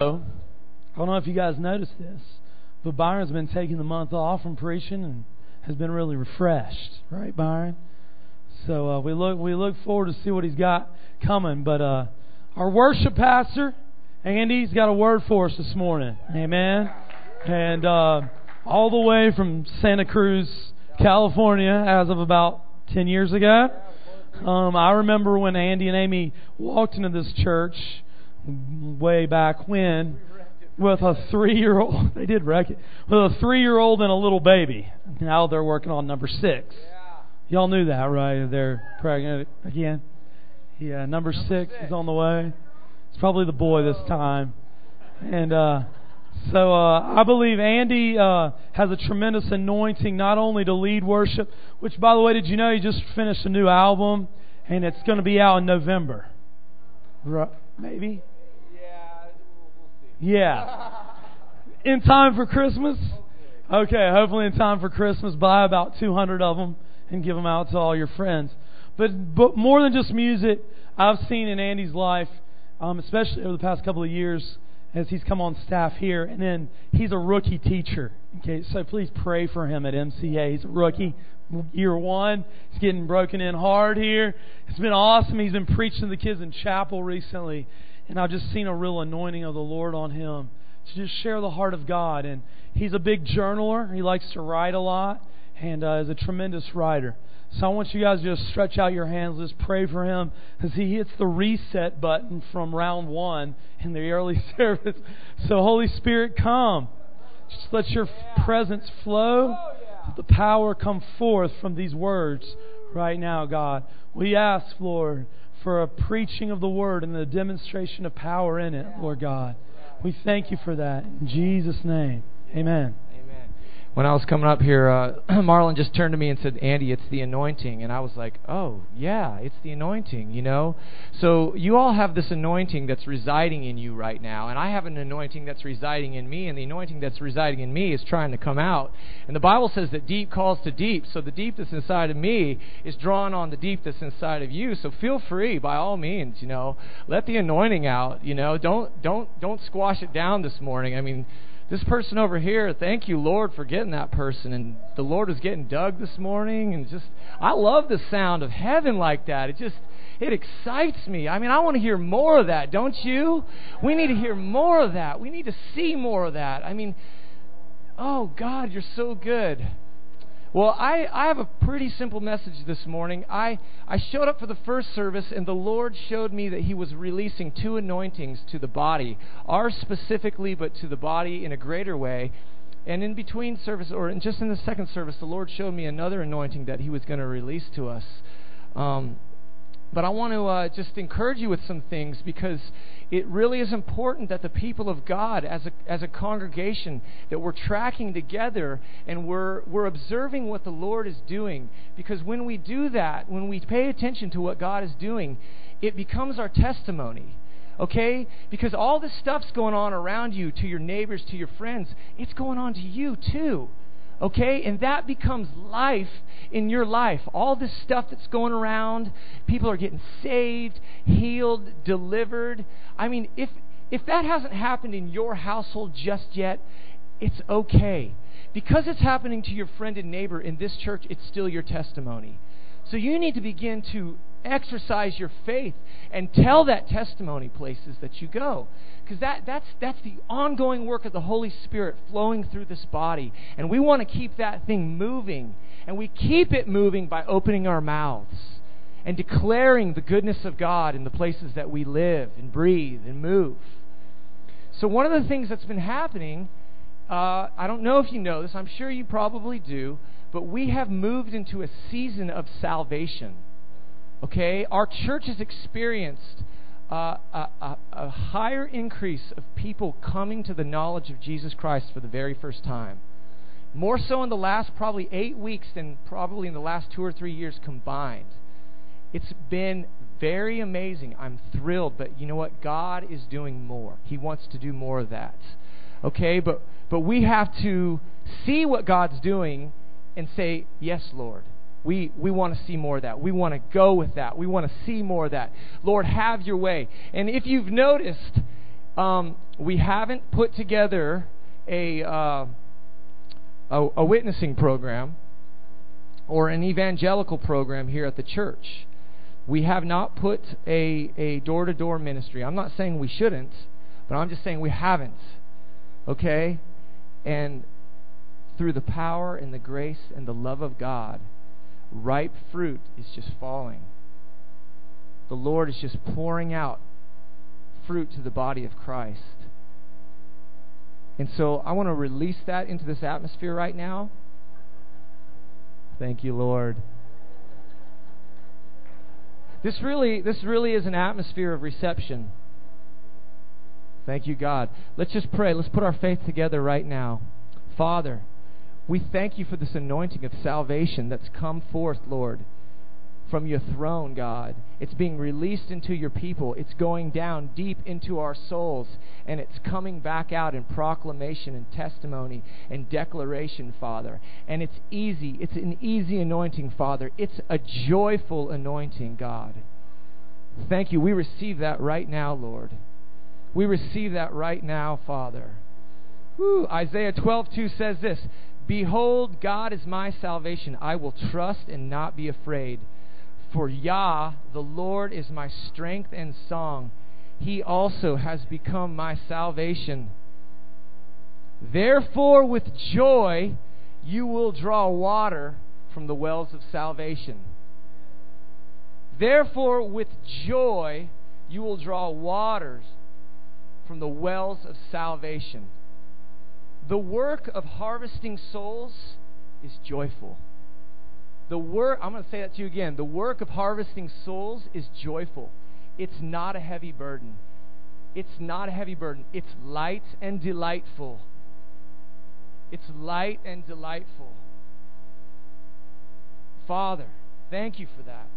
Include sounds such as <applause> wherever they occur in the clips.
I don't know if you guys noticed this, but Byron's been taking the month off from preaching and has been really refreshed, right, Byron? So uh, we look we look forward to see what he's got coming. But uh, our worship pastor, Andy's got a word for us this morning. Amen. And uh, all the way from Santa Cruz, California, as of about ten years ago. Um, I remember when Andy and Amy walked into this church way back when with a three year old. <laughs> They did wreck it. With a three year old and a little baby. Now they're working on number six. Y'all knew that, right? They're pregnant again. Yeah, number six is on the way. It's probably the boy this time. And uh, so uh, I believe Andy uh, has a tremendous anointing not only to lead worship, which, by the way, did you know he just finished a new album and it's going to be out in November? Right, maybe? Yeah. In time for Christmas? Okay, hopefully in time for Christmas, buy about 200 of them and give them out to all your friends. But, but more than just music, I've seen in Andy's life, um, especially over the past couple of years, as he's come on staff here, and then he's a rookie teacher. Okay, so please pray for him at MCA. He's a rookie, year one. He's getting broken in hard here. It's been awesome. He's been preaching to the kids in chapel recently, and I've just seen a real anointing of the Lord on him to just share the heart of God. And he's a big journaler. He likes to write a lot and uh, is a tremendous writer. So I want you guys to just stretch out your hands. Let's pray for him as he hits the reset button from round one in the early <laughs> service. So Holy Spirit, come. Just let your presence flow. Let the power come forth from these words right now, God. We ask, Lord, for a preaching of the word and the demonstration of power in it, Lord God. We thank you for that. In Jesus' name, amen when I was coming up here, uh, <clears throat> Marlon just turned to me and said, "Andy, it's the anointing," and I was like, "Oh, yeah, it's the anointing." You know, so you all have this anointing that's residing in you right now, and I have an anointing that's residing in me, and the anointing that's residing in me is trying to come out. And the Bible says that deep calls to deep, so the deep that's inside of me is drawn on the deep that's inside of you. So feel free, by all means, you know, let the anointing out. You know, don't don't don't squash it down this morning. I mean this person over here, thank you, Lord, for getting that person. And the Lord is getting Doug this morning. And just, I love the sound of heaven like that. It just, it excites me. I mean, I want to hear more of that, don't you? We need to hear more of that. We need to see more of that. I mean, oh, God, you're so good. Well, I, I have a pretty simple message this morning. I, I showed up for the first service, and the Lord showed me that He was releasing two anointings to the body, ours specifically, but to the body in a greater way. And in between service, or in, just in the second service, the Lord showed me another anointing that He was going to release to us. Um, but I want to uh, just encourage you with some things because it really is important that the people of God, as a, as a congregation, that we're tracking together and we're, we're observing what the Lord is doing. Because when we do that, when we pay attention to what God is doing, it becomes our testimony. Okay? Because all this stuff's going on around you, to your neighbors, to your friends, it's going on to you too. Okay? And that becomes life in your life. All this stuff that's going around, people are getting saved, healed, delivered. I mean, if if that hasn't happened in your household just yet, it's okay. Because it's happening to your friend and neighbor in this church, it's still your testimony. So you need to begin to exercise your faith and tell that testimony places that you go. Because that, that's, that's the ongoing work of the Holy Spirit flowing through this body. And we want to keep that thing moving. And we keep it moving by opening our mouths and declaring the goodness of God in the places that we live and breathe and move. So, one of the things that's been happening, uh, I don't know if you know this, I'm sure you probably do, but we have moved into a season of salvation. Okay? Our church has experienced uh, a, a, a higher increase of people coming to the knowledge of Jesus Christ for the very first time. More so in the last probably eight weeks than probably in the last two or three years combined. It's been very amazing. I'm thrilled, but you know what? God is doing more. He wants to do more of that. Okay, but but we have to see what God's doing and say, "Yes, Lord." We, we want to see more of that. We want to go with that. We want to see more of that. Lord, have your way. And if you've noticed, um, we haven't put together a, uh, a, a witnessing program or an evangelical program here at the church. We have not put a a door to door ministry. I'm not saying we shouldn't, but I'm just saying we haven't. Okay? And through the power and the grace and the love of God, ripe fruit is just falling. The Lord is just pouring out fruit to the body of Christ. And so I want to release that into this atmosphere right now. Thank you, Lord. This really this really is an atmosphere of reception. Thank you, God. Let's just pray. Let's put our faith together right now. Father, we thank you for this anointing of salvation that's come forth, Lord from your throne, God. It's being released into your people. It's going down deep into our souls, and it's coming back out in proclamation and testimony and declaration, Father. And it's easy. It's an easy anointing, Father. It's a joyful anointing, God. Thank you. We receive that right now, Lord. We receive that right now, Father. Whew. Isaiah 12:2 says this, "Behold, God is my salvation. I will trust and not be afraid." For Yah, the Lord, is my strength and song. He also has become my salvation. Therefore, with joy, you will draw water from the wells of salvation. Therefore, with joy, you will draw waters from the wells of salvation. The work of harvesting souls is joyful. The work, I'm going to say that to you again. The work of harvesting souls is joyful. It's not a heavy burden. It's not a heavy burden. It's light and delightful. It's light and delightful. Father, thank you for that.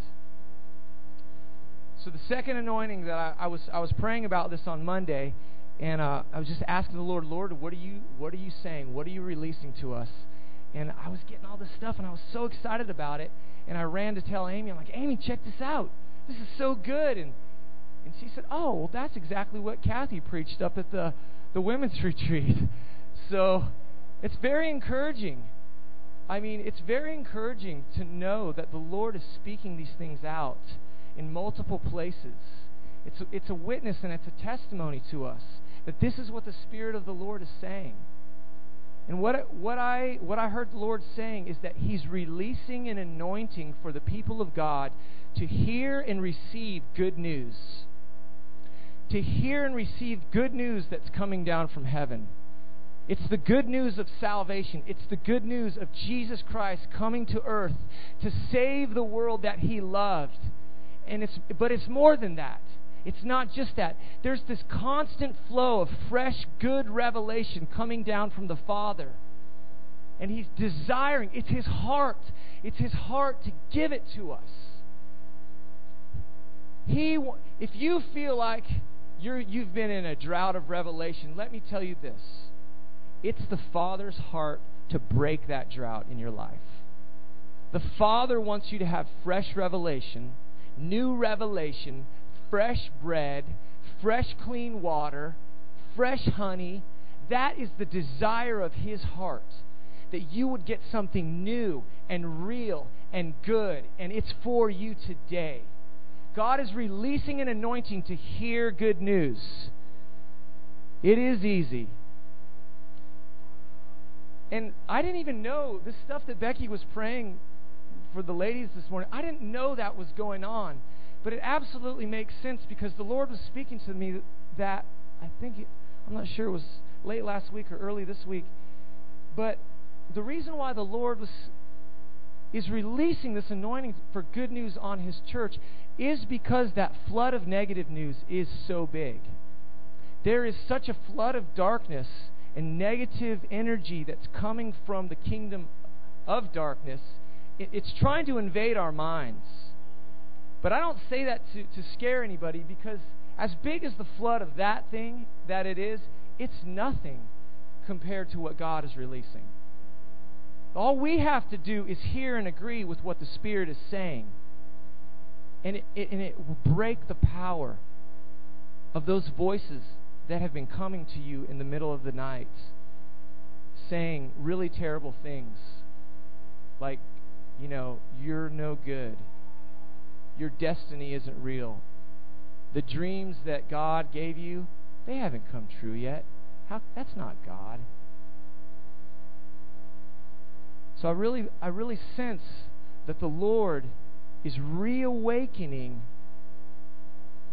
So the second anointing that I, I was I was praying about this on Monday, and uh, I was just asking the Lord, Lord, what are you what are you saying? What are you releasing to us? And I was getting all this stuff, and I was so excited about it. And I ran to tell Amy, I'm like, Amy, check this out. This is so good. And and she said, Oh, well, that's exactly what Kathy preached up at the the women's <laughs> retreat. So it's very encouraging. I mean, it's very encouraging to know that the Lord is speaking these things out in multiple places. It's a, it's a witness and it's a testimony to us that this is what the Spirit of the Lord is saying. And what, what, I, what I heard the Lord saying is that He's releasing an anointing for the people of God to hear and receive good news. To hear and receive good news that's coming down from heaven. It's the good news of salvation. It's the good news of Jesus Christ coming to earth to save the world that He loved. And it's, but it's more than that. It's not just that. There's this constant flow of fresh, good revelation coming down from the Father. And He's desiring, it's His heart. It's His heart to give it to us. He, if you feel like you're, you've been in a drought of revelation, let me tell you this. It's the Father's heart to break that drought in your life. The Father wants you to have fresh revelation, new revelation fresh bread, fresh clean water, fresh honey. That is the desire of his heart. That you would get something new and real and good, and it's for you today. God is releasing an anointing to hear good news. It is easy. And I didn't even know this stuff that Becky was praying for the ladies this morning. I didn't know that was going on. But it absolutely makes sense because the Lord was speaking to me that I think it, I'm not sure it was late last week or early this week, but the reason why the Lord was is releasing this anointing for good news on his church is because that flood of negative news is so big. There is such a flood of darkness and negative energy that's coming from the kingdom of darkness. it's trying to invade our minds. But I don't say that to, to scare anybody because, as big as the flood of that thing that it is, it's nothing compared to what God is releasing. All we have to do is hear and agree with what the Spirit is saying. And it, it, and it will break the power of those voices that have been coming to you in the middle of the night saying really terrible things like, you know, you're no good. Your destiny isn't real. The dreams that God gave you, they haven't come true yet. How that's not God. So I really I really sense that the Lord is reawakening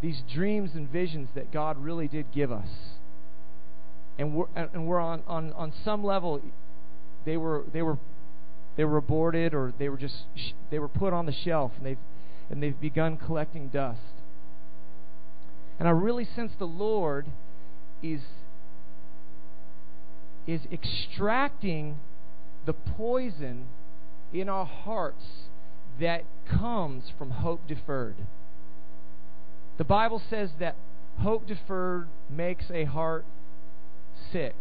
these dreams and visions that God really did give us. And we're, and we're on, on, on some level, they were, they, were, they were aborted or they were just they were put on the shelf and they've, and they've begun collecting dust. And I really sense the Lord is, is extracting the poison in our hearts that comes from hope deferred. The Bible says that hope deferred makes a heart sick.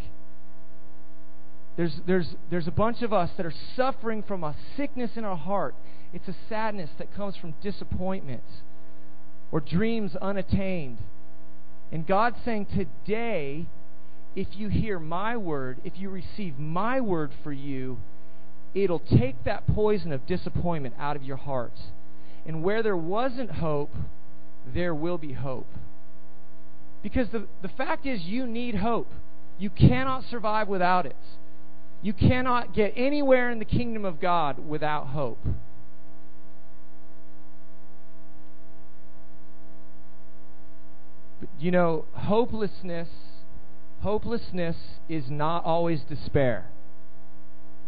There's, there's, there's a bunch of us that are suffering from a sickness in our heart. It's a sadness that comes from disappointments or dreams unattained. And God's saying today, if you hear my word, if you receive my word for you, it'll take that poison of disappointment out of your heart. And where there wasn't hope, there will be hope. Because the, the fact is, you need hope. You cannot survive without it. You cannot get anywhere in the kingdom of God without hope. You know, hopelessness hopelessness is not always despair.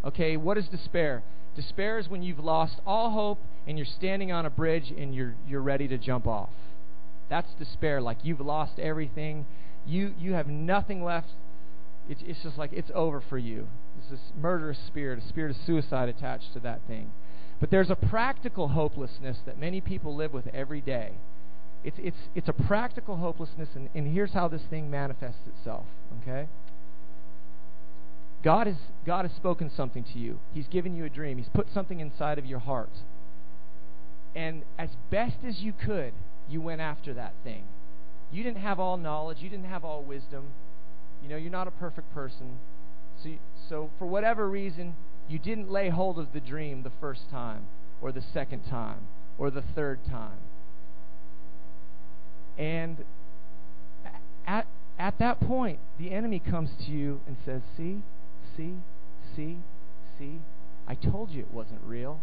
Okay, what is despair? Despair is when you've lost all hope and you're standing on a bridge and you're you're ready to jump off. That's despair. Like you've lost everything. You you have nothing left. It's it's just like it's over for you. This murderous spirit, a spirit of suicide attached to that thing. But there's a practical hopelessness that many people live with every day. It's it's it's a practical hopelessness, and, and here's how this thing manifests itself. Okay. God has God has spoken something to you. He's given you a dream. He's put something inside of your heart. And as best as you could, you went after that thing. You didn't have all knowledge, you didn't have all wisdom. You know, you're not a perfect person. So, so for whatever reason, you didn't lay hold of the dream the first time, or the second time, or the third time. And at, at that point, the enemy comes to you and says, See, see, see, see, I told you it wasn't real.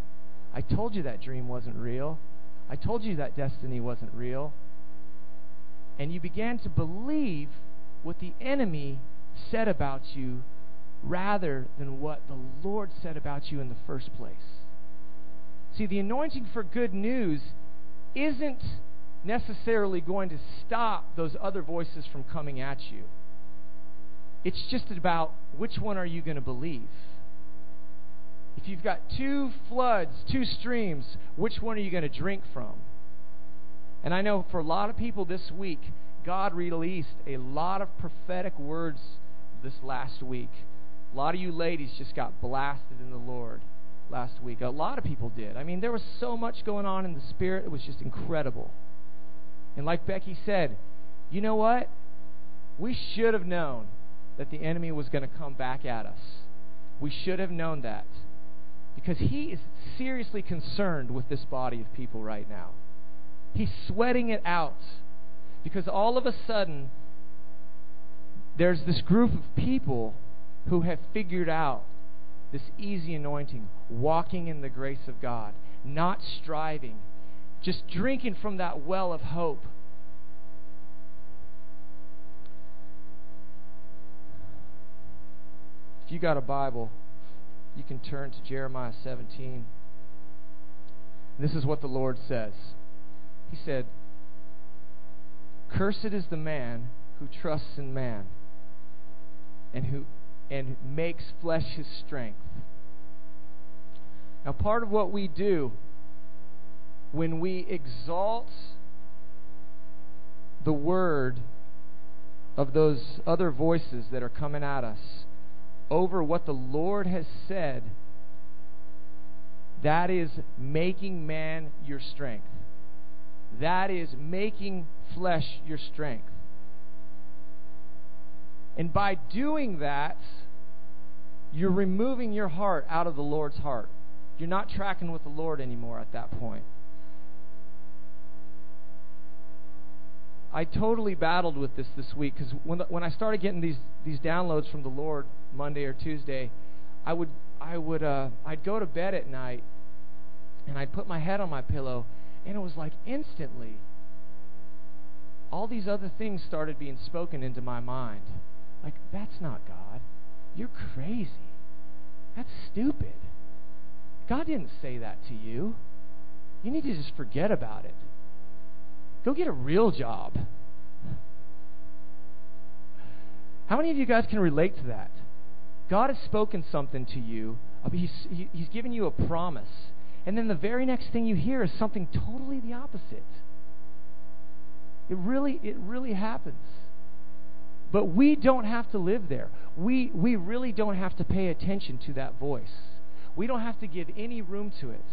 I told you that dream wasn't real. I told you that destiny wasn't real. And you began to believe what the enemy said about you rather than what the Lord said about you in the first place. See, the anointing for good news isn't necessarily going to stop those other voices from coming at you. It's just about which one are you going to believe? If you've got two floods, two streams, which one are you going to drink from? And I know for a lot of people this week, God released a lot of prophetic words this last week. A lot of you ladies just got blasted in the Lord last week. A lot of people did. I mean, there was so much going on in the Spirit, it was just incredible. And like Becky said, you know what? We should have known that the enemy was going to come back at us. We should have known that. Because he is seriously concerned with this body of people right now. He's sweating it out. Because all of a sudden, there's this group of people who have figured out this easy anointing, walking in the grace of God, not striving, just drinking from that well of hope. If you got a Bible, you can turn to Jeremiah 17. This is what the Lord says. He said, Cursed is the man who trusts in man and who and makes flesh his strength. Now part of what we do when we exalt the word of those other voices that are coming at us over what the Lord has said, that is making man your strength. That is making flesh your strength. And by doing that, you're removing your heart out of the Lord's heart. You're not tracking with the Lord anymore at that point. I totally battled with this this week because when when I started getting these these downloads from the Lord Monday or Tuesday, I would I would uh, I'd go to bed at night and I'd put my head on my pillow and it was like instantly all these other things started being spoken into my mind. Like that's not God. You're crazy. That's stupid. God didn't say that to you. You need to just forget about it. Go get a real job. How many of you guys can relate to that? God has spoken something to you. Uh, he's, he's given you a promise. And then the very next thing you hear is something totally the opposite. It really, it really happens. But we don't have to live there. We, we really don't have to pay attention to that voice. We don't have to give any room to it.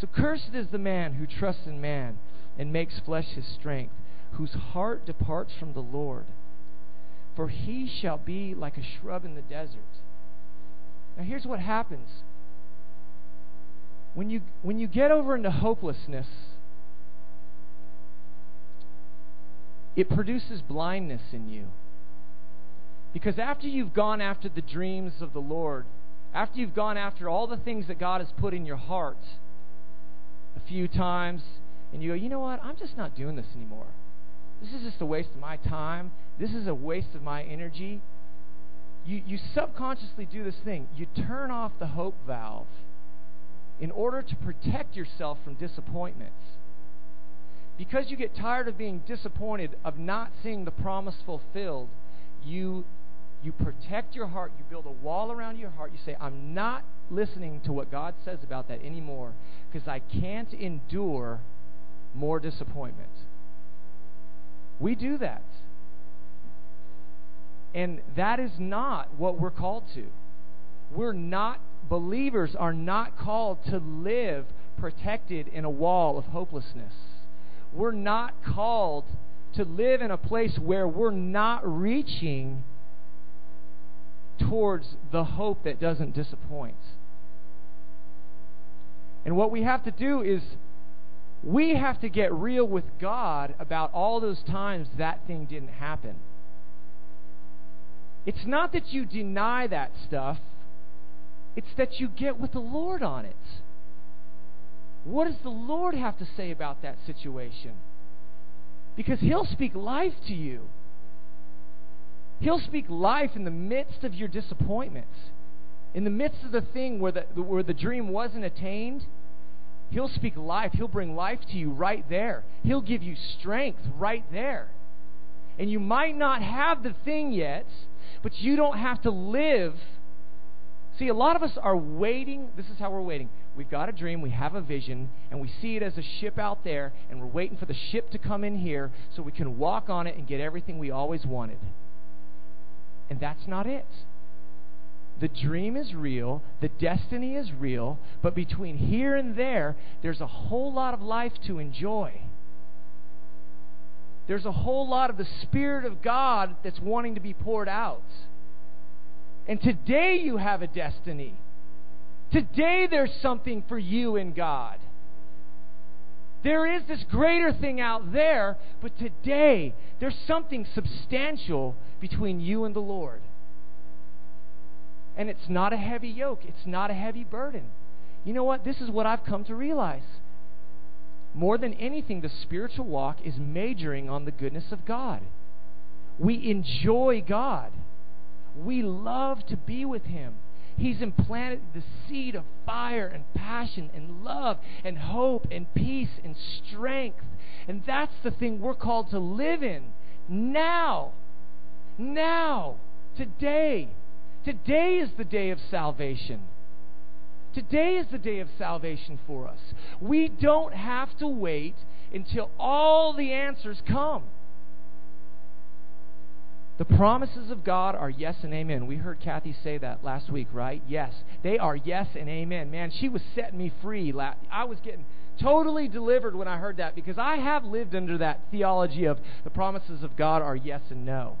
So cursed is the man who trusts in man and makes flesh his strength, whose heart departs from the Lord. For he shall be like a shrub in the desert. Now here's what happens. When you, when you get over into hopelessness, it produces blindness in you. Because after you've gone after the dreams of the Lord, after you've gone after all the things that God has put in your heart a few times, and you go, you know what? I'm just not doing this anymore. This is just a waste of my time. This is a waste of my energy. You, you subconsciously do this thing. You turn off the hope valve in order to protect yourself from disappointments. Because you get tired of being disappointed, of not seeing the promise fulfilled, you you protect your heart. You build a wall around your heart. You say, I'm not listening to what God says about that anymore because I can't endure more disappointment. We do that. And that is not what we're called to. We're not, believers are not called to live protected in a wall of hopelessness. We're not called to live in a place where we're not reaching towards the hope that doesn't disappoint. And what we have to do is we have to get real with God about all those times that thing didn't happen. It's not that you deny that stuff, it's that you get with the Lord on it. What does the Lord have to say about that situation? Because He'll speak life to you. He'll speak life in the midst of your disappointments. In the midst of the thing where the, where the dream wasn't attained, He'll speak life. He'll bring life to you right there. He'll give you strength right there. And you might not have the thing yet, but you don't have to live. See, a lot of us are waiting. This is how we're waiting. We've got a dream, we have a vision, and we see it as a ship out there, and we're waiting for the ship to come in here so we can walk on it and get everything we always wanted. And that's not it. The dream is real, the destiny is real, but between here and there, there's a whole lot of life to enjoy. There's a whole lot of the Spirit of God that's wanting to be poured out. And today you have a destiny. Today there's something for you in God. There is this greater thing out there, but today there's something substantial between you and the Lord. And it's not a heavy yoke, it's not a heavy burden. You know what? This is what I've come to realize. More than anything, the spiritual walk is majoring on the goodness of God. We enjoy God. We love to be with Him. He's implanted the seed of fire and passion and love and hope and peace and strength. And that's the thing we're called to live in now. Now. Today. Today is the day of salvation. Today is the day of salvation for us. We don't have to wait until all the answers come. The promises of God are yes and amen. We heard Kathy say that last week, right? Yes. They are yes and amen. Man, she was setting me free. I was getting totally delivered when I heard that because I have lived under that theology of the promises of God are yes and no.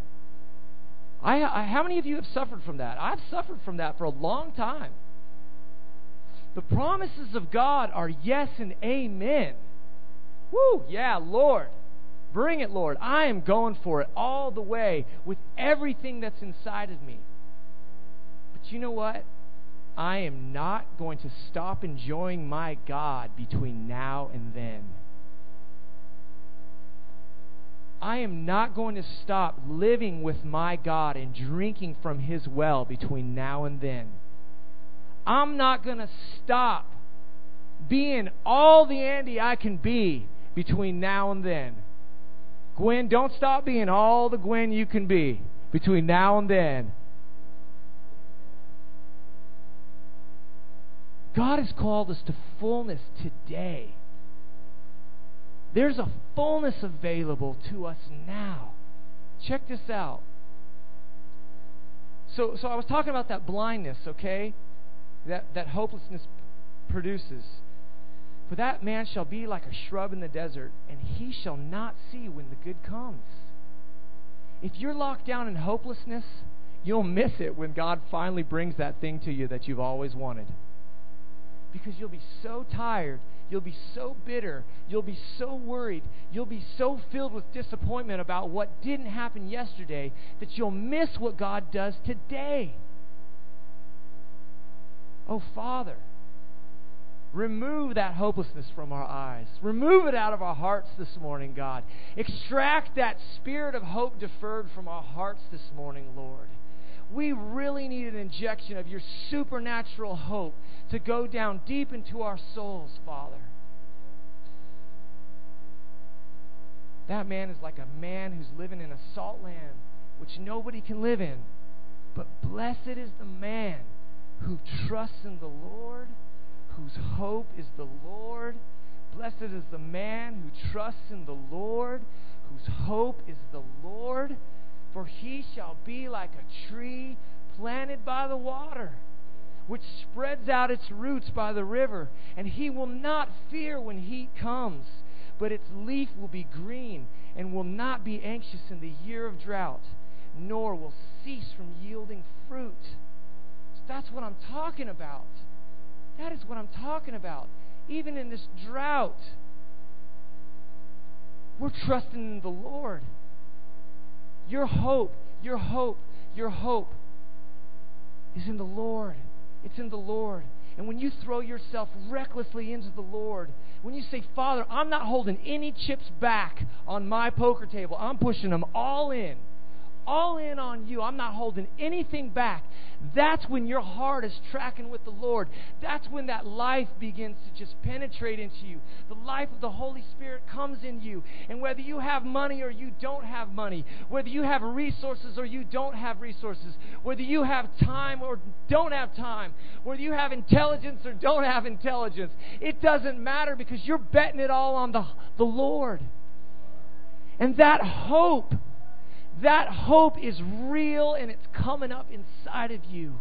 I, I, how many of you have suffered from that? I've suffered from that for a long time. The promises of God are yes and amen. Woo, yeah, Lord. Bring it, Lord. I am going for it all the way with everything that's inside of me. But you know what? I am not going to stop enjoying my God between now and then. I am not going to stop living with my God and drinking from His well between now and then. I'm not going to stop being all the Andy I can be between now and then. Gwen, don't stop being all the Gwen you can be between now and then. God has called us to fullness today. There's a fullness available to us now. Check this out. So, so I was talking about that blindness, okay? That, that hopelessness produces. For that man shall be like a shrub in the desert, and he shall not see when the good comes. If you're locked down in hopelessness, you'll miss it when God finally brings that thing to you that you've always wanted. Because you'll be so tired You'll be so bitter. You'll be so worried. You'll be so filled with disappointment about what didn't happen yesterday that you'll miss what God does today. Oh, Father, remove that hopelessness from our eyes. Remove it out of our hearts this morning, God. Extract that spirit of hope deferred from our hearts this morning, Lord. We really need an injection of your supernatural hope to go down deep into our souls, Father. That man is like a man who's living in a salt land which nobody can live in. But blessed is the man who trusts in the Lord, whose hope is the Lord. Blessed is the man who trusts in the Lord, whose hope is the Lord. For he shall be like a tree planted by the water which spreads out its roots by the river, and he will not fear when heat comes, but its leaf will be green, and will not be anxious in the year of drought, nor will cease from yielding fruit. So that's what I'm talking about. That is what I'm talking about. Even in this drought, we're trusting in the Lord. Your hope, your hope, your hope is in the Lord. It's in the Lord. And when you throw yourself recklessly into the Lord, when you say, Father, I'm not holding any chips back on my poker table, I'm pushing them all in all in on you. I'm not holding anything back. That's when your heart is tracking with the Lord. That's when that life begins to just penetrate into you. The life of the Holy Spirit comes in you. And whether you have money or you don't have money, whether you have resources or you don't have resources, whether you have time or don't have time, whether you have intelligence or don't have intelligence, it doesn't matter because you're betting it all on the, the Lord. And that hope that hope is real and it's coming up inside of you.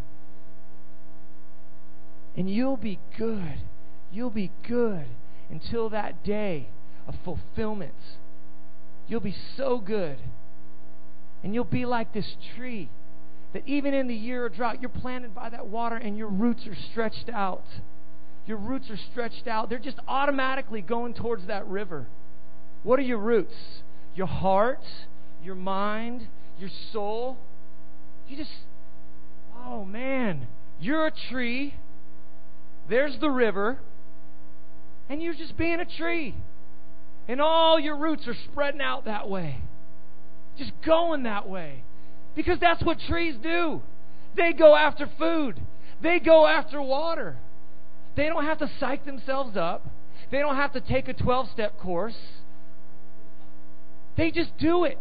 And you'll be good. You'll be good until that day of fulfillment. You'll be so good. And you'll be like this tree that even in the year of drought, you're planted by that water and your roots are stretched out. Your roots are stretched out. They're just automatically going towards that river. What are your roots? Your heart your mind, your soul. You just, oh man, you're a tree. There's the river. And you're just being a tree. And all your roots are spreading out that way. Just going that way. Because that's what trees do. They go after food, they go after water. They don't have to psych themselves up, they don't have to take a 12 step course. They just do it.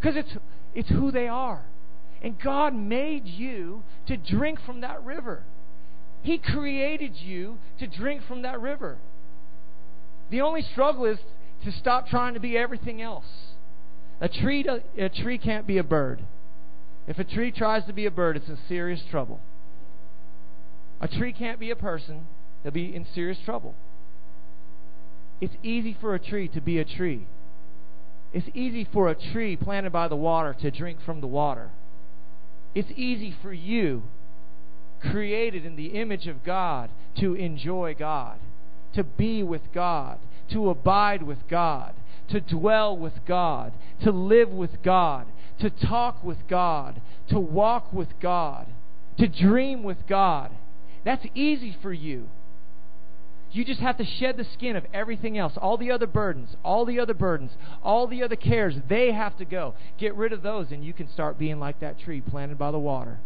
Because it's, it's who they are. And God made you to drink from that river. He created you to drink from that river. The only struggle is to stop trying to be everything else. A tree, a tree can't be a bird. If a tree tries to be a bird, it's in serious trouble. A tree can't be a person, it'll be in serious trouble. It's easy for a tree to be a tree. It's easy for a tree planted by the water to drink from the water. It's easy for you, created in the image of God, to enjoy God, to be with God, to abide with God, to dwell with God, to live with God, to talk with God, to walk with God, to dream with God. That's easy for you. You just have to shed the skin of everything else, all the other burdens, all the other burdens, all the other cares. They have to go. Get rid of those, and you can start being like that tree planted by the water.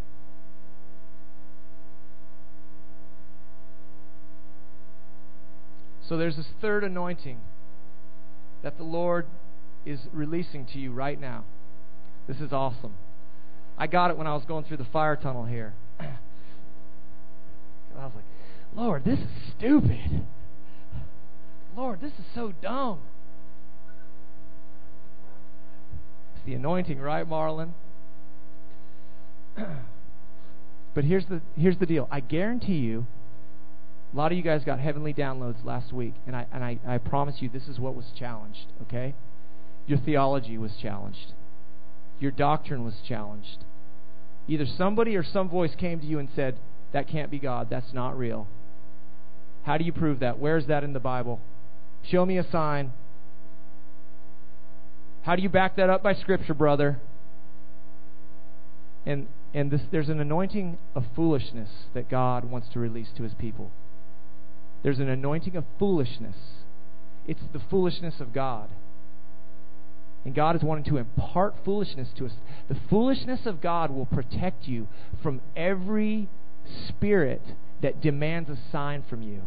So there's this third anointing that the Lord is releasing to you right now. This is awesome. I got it when I was going through the fire tunnel here. <clears throat> I was like, Lord, this is stupid. Lord, this is so dumb. It's the anointing, right, Marlon? <clears throat> but here's the here's the deal. I guarantee you, a lot of you guys got heavenly downloads last week, and I and I, I promise you this is what was challenged, okay? Your theology was challenged. Your doctrine was challenged. Either somebody or some voice came to you and said, That can't be God, that's not real. How do you prove that? Where's that in the Bible? Show me a sign. How do you back that up by Scripture, brother? And and this, there's an anointing of foolishness that God wants to release to His people. There's an anointing of foolishness. It's the foolishness of God. And God is wanting to impart foolishness to us. The foolishness of God will protect you from every spirit that demands a sign from you.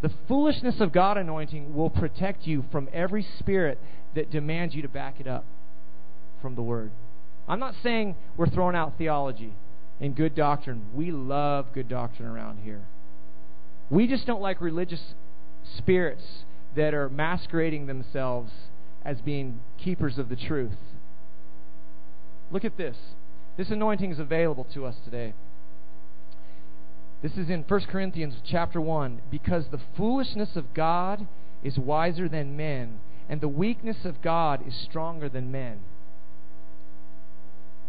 The foolishness of God anointing will protect you from every spirit that demands you to back it up from the Word. I'm not saying we're throwing out theology and good doctrine. We love good doctrine around here. We just don't like religious spirits that are masquerading themselves as being keepers of the truth. Look at this. This anointing is available to us today. This is in 1 Corinthians chapter 1. Because the foolishness of God is wiser than men, and the weakness of God is stronger than men.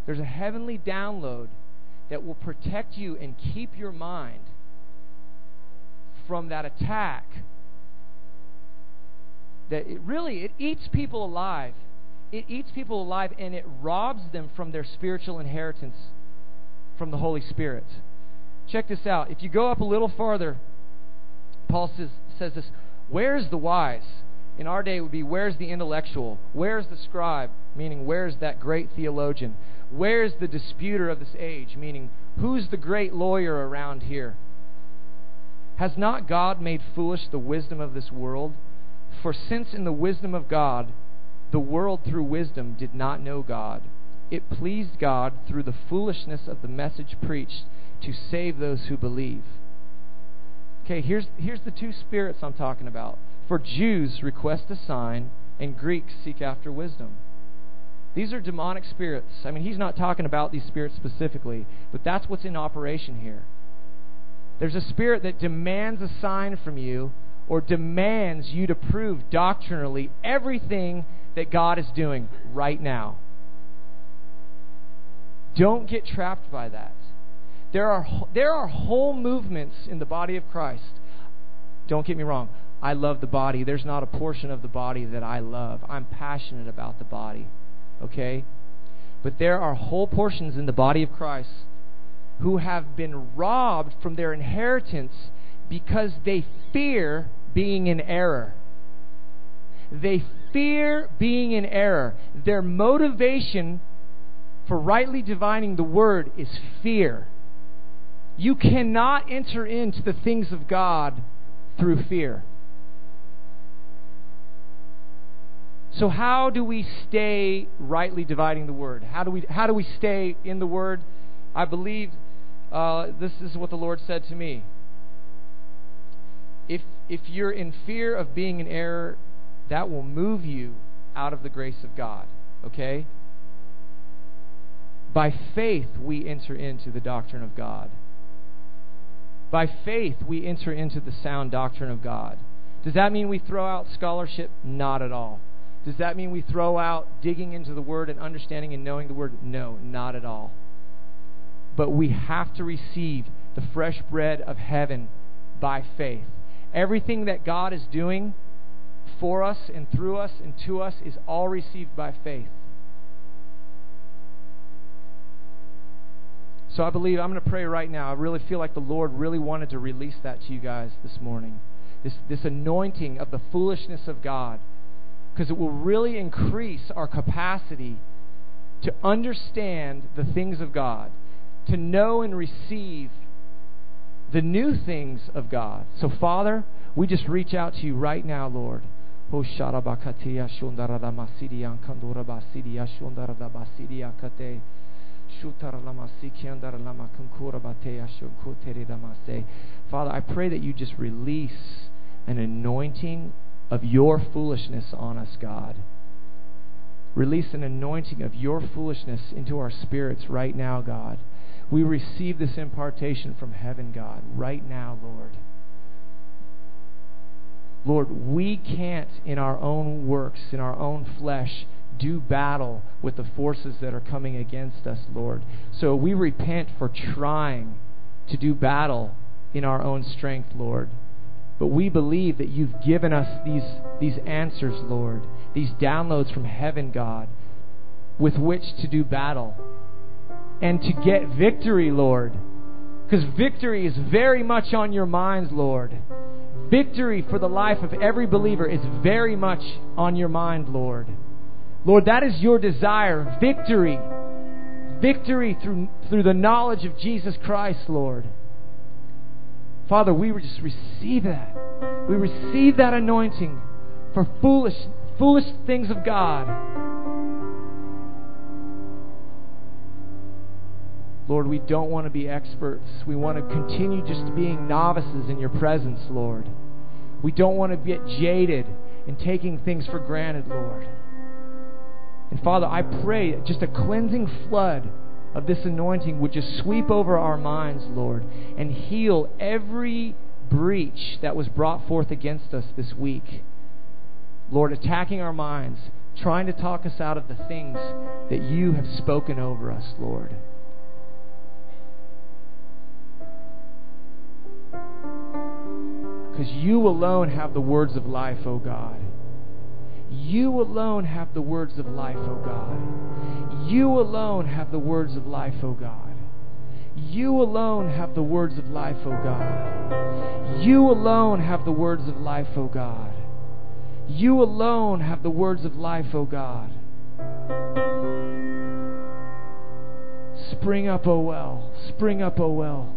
There's a heavenly download that will protect you and keep your mind from that attack that it really it eats people alive it eats people alive and it robs them from their spiritual inheritance from the holy spirit Check this out. If you go up a little farther, Paul says, says this Where's the wise? In our day, it would be where's the intellectual? Where's the scribe? Meaning, where's that great theologian? Where's the disputer of this age? Meaning, who's the great lawyer around here? Has not God made foolish the wisdom of this world? For since in the wisdom of God, the world through wisdom did not know God, it pleased God through the foolishness of the message preached to save those who believe. Okay, here's, here's the two spirits I'm talking about. For Jews, request a sign, and Greeks seek after wisdom. These are demonic spirits. I mean, he's not talking about these spirits specifically, but that's what's in operation here. There's a spirit that demands a sign from you or demands you to prove doctrinally everything that God is doing right now. Don't get trapped by that. There are, there are whole movements in the body of Christ. Don't get me wrong. I love the body. There's not a portion of the body that I love. I'm passionate about the body. Okay? But there are whole portions in the body of Christ who have been robbed from their inheritance because they fear being in error. They fear being in error. Their motivation for rightly divining the word is fear. You cannot enter into the things of God through fear. So how do we stay rightly dividing the word? How do we how do we stay in the word? I believe uh, this is what the Lord said to me. If if you're in fear of being in error, that will move you out of the grace of God. Okay? By faith we enter into the doctrine of God. By faith, we enter into the sound doctrine of God. Does that mean we throw out scholarship? Not at all. Does that mean we throw out digging into the Word and understanding and knowing the Word? No, not at all. but we have to receive the fresh bread of heaven by faith. Everything that God is doing for us and through us and to us is all received by faith. So I believe I'm going to pray right now. I really feel like the Lord really wanted to release that to you guys this morning. This, this anointing of the foolishness of God. Because it will really increase our capacity to understand the things of God, to know and receive the new things of God. So, Father, we just reach out to you right now, Lord. Oh, Father, I pray that you just release an anointing of your foolishness on us, God. Release an anointing of your foolishness into our spirits right now, God. We receive this impartation from heaven, God, right now, Lord. Lord, we can't, in our own works, in our own flesh, do battle with the forces that are coming against us, Lord. So we repent for trying to do battle in our own strength, Lord. But we believe that you've given us these, these answers, Lord, these downloads from heaven, God, with which to do battle and to get victory, Lord. Because victory is very much on your minds, Lord. Victory for the life of every believer is very much on your mind, Lord. Lord, that is your desire. Victory. Victory through, through the knowledge of Jesus Christ, Lord. Father, we just receive that. We receive that anointing for foolish, foolish things of God. Lord, we don't want to be experts. We want to continue just being novices in your presence, Lord. We don't want to get jaded and taking things for granted, Lord. And Father, I pray just a cleansing flood of this anointing would just sweep over our minds, Lord, and heal every breach that was brought forth against us this week. Lord, attacking our minds, trying to talk us out of the things that you have spoken over us, Lord. Because you alone have the words of life, O oh God. You alone have the words of life, O God. You alone have the words of life, O God. You alone have the words of life, O God. You alone have the words of life, O God. You alone have the words of life, O God. Spring up, O well. Spring up, O well.